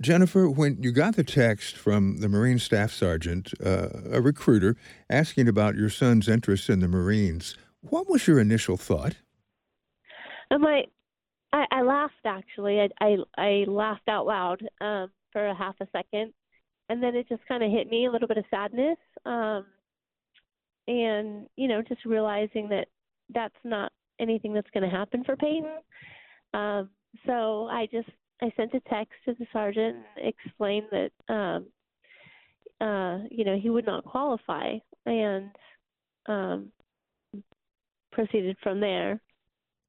Jennifer, when you got the text from the Marine Staff Sergeant, uh, a recruiter, asking about your son's interest in the Marines, what was your initial thought? I'm I, I laughed actually. I, I I laughed out loud um, for a half a second, and then it just kind of hit me a little bit of sadness, um, and you know, just realizing that that's not anything that's going to happen for Peyton. Um, so I just I sent a text to the sergeant and explained that um, uh, you know he would not qualify, and um, proceeded from there.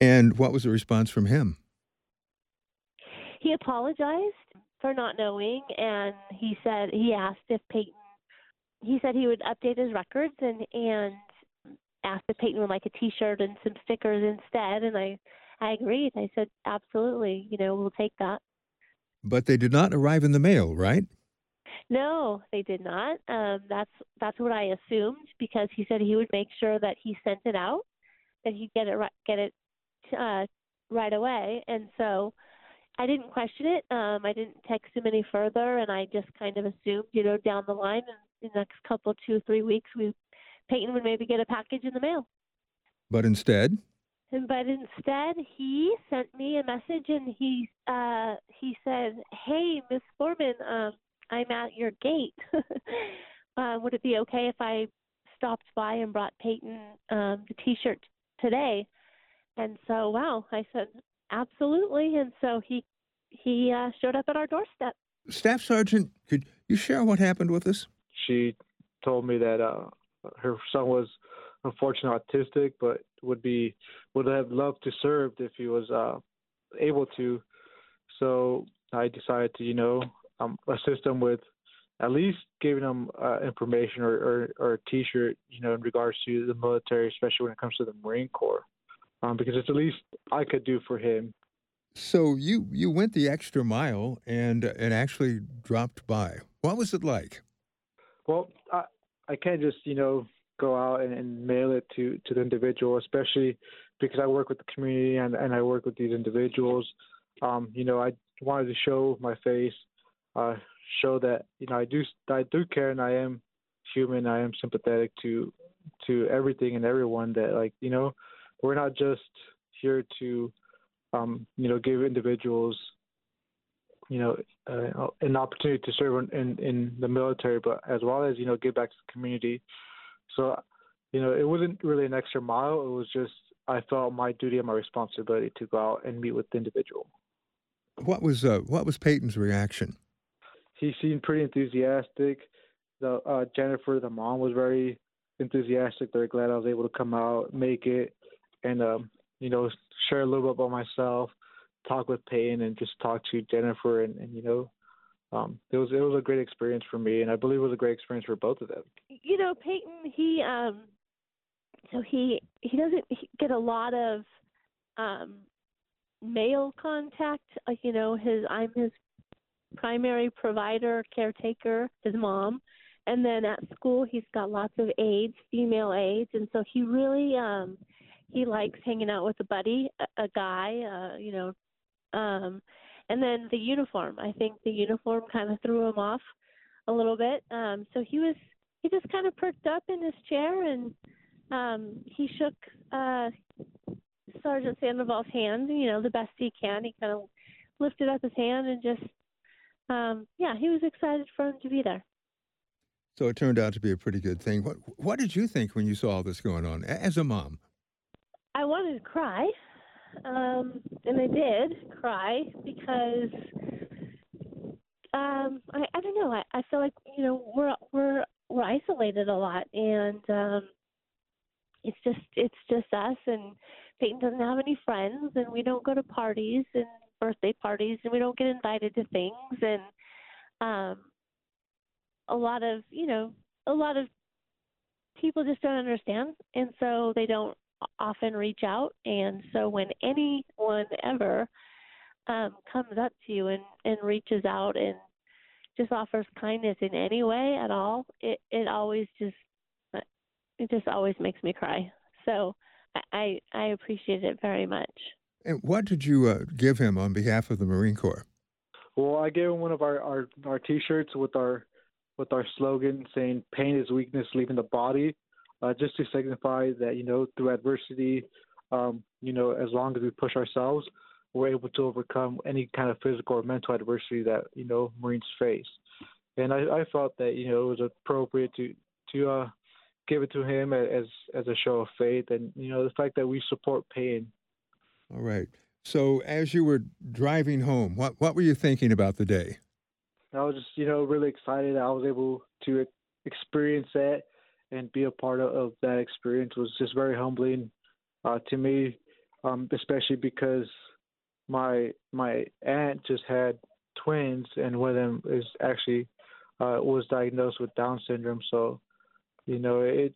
And what was the response from him? He apologized for not knowing, and he said he asked if Peyton. He said he would update his records and and asked if Peyton would like a T-shirt and some stickers instead, and I I agreed. I said absolutely. You know, we'll take that. But they did not arrive in the mail, right? No, they did not. Um, that's that's what I assumed because he said he would make sure that he sent it out, that he'd get it get it uh, right away, and so I didn't question it. Um, I didn't text him any further, and I just kind of assumed, you know, down the line in the next couple, two, three weeks, we Peyton would maybe get a package in the mail. But instead, but instead, he sent me a message, and he uh, he said, "Hey, Miss Foreman, um, I'm at your gate. uh, would it be okay if I stopped by and brought Peyton um, the T-shirt today?" And so, wow, I said, absolutely. And so he he uh, showed up at our doorstep. Staff Sergeant, could you share what happened with us? She told me that uh, her son was unfortunately autistic, but would be would have loved to serve if he was uh, able to. So I decided to, you know, um, assist him with at least giving him uh, information or, or, or a T-shirt, you know, in regards to the military, especially when it comes to the Marine Corps um, because it's the least I could do for him. So you you went the extra mile and and actually dropped by. What was it like? Well, I I can't just you know go out and, and mail it to to the individual, especially because I work with the community and and I work with these individuals. Um, you know, I wanted to show my face, uh, show that you know I do I do care and I am human. I am sympathetic to to everything and everyone that like you know we're not just here to, um, you know, give individuals, you know, uh, an opportunity to serve in, in the military, but as well as you know, give back to the community. So, you know, it wasn't really an extra mile. It was just I felt my duty and my responsibility to go out and meet with the individual. What was uh, what was Peyton's reaction? He seemed pretty enthusiastic. The uh, Jennifer, the mom, was very enthusiastic. Very glad I was able to come out, make it, and um, you know share a little bit about myself, talk with Peyton, and just talk to Jennifer, and, and you know. Um, it was it was a great experience for me, and I believe it was a great experience for both of them. You know, Peyton, he um, so he he doesn't get a lot of um, male contact. Uh, you know, his I'm his primary provider, caretaker, his mom, and then at school he's got lots of aides, female aides, and so he really um, he likes hanging out with a buddy, a, a guy, uh, you know. Um, and then the uniform. I think the uniform kind of threw him off a little bit. Um, so he was he just kind of perked up in his chair and um, he shook uh, Sergeant Sandoval's hand, you know, the best he can. He kind of lifted up his hand and just, um, yeah, he was excited for him to be there. So it turned out to be a pretty good thing. What What did you think when you saw all this going on as a mom? I wanted to cry, um, and I did cry because um, I, I don't know. I, I feel like you know we're we're we're isolated a lot, and um, it's just it's just us. And Peyton doesn't have any friends, and we don't go to parties and birthday parties, and we don't get invited to things, and um, a lot of you know a lot of people just don't understand, and so they don't often reach out. And so when anyone ever um, comes up to you and, and reaches out and just offers kindness in any way at all, it, it always just it just always makes me cry. So I I appreciate it very much. And what did you uh, give him on behalf of the Marine Corps? Well, I gave him one of our our, our T-shirts with our with our slogan saying "Pain is weakness, leaving the body," uh, just to signify that you know through adversity, um, you know, as long as we push ourselves, we're able to overcome any kind of physical or mental adversity that you know Marines face. And I, I felt that you know it was appropriate to to uh, give it to him as as a show of faith, and you know the fact that we support pain. All right. So as you were driving home, what what were you thinking about the day? I was just you know really excited. I was able to experience that and be a part of, of that experience was just very humbling uh, to me, um, especially because my my aunt just had twins, and one of them is actually uh, was diagnosed with Down syndrome. So, you know, it's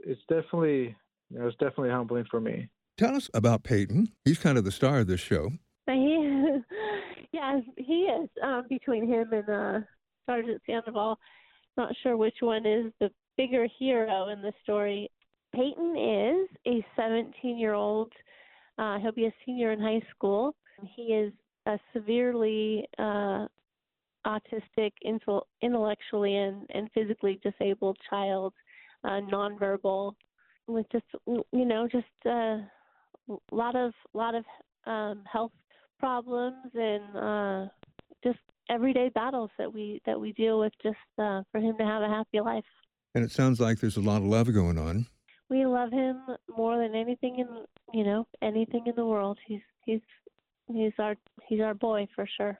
it's definitely you know it's definitely humbling for me. Tell us about Peyton. He's kind of the star of this show. He, yes, he is. Um, between him and uh, Sergeant Sandoval, not sure which one is the bigger hero in the story. Peyton is a 17 year old. Uh, he'll be a senior in high school. He is a severely uh, autistic, intellectually and, and physically disabled child, uh, nonverbal, with just you know just a uh, lot of lot of um, health problems and uh, just everyday battles that we that we deal with just uh, for him to have a happy life. And it sounds like there's a lot of love going on. We love him more than anything in you know anything in the world. He's he's he's our he's our boy for sure.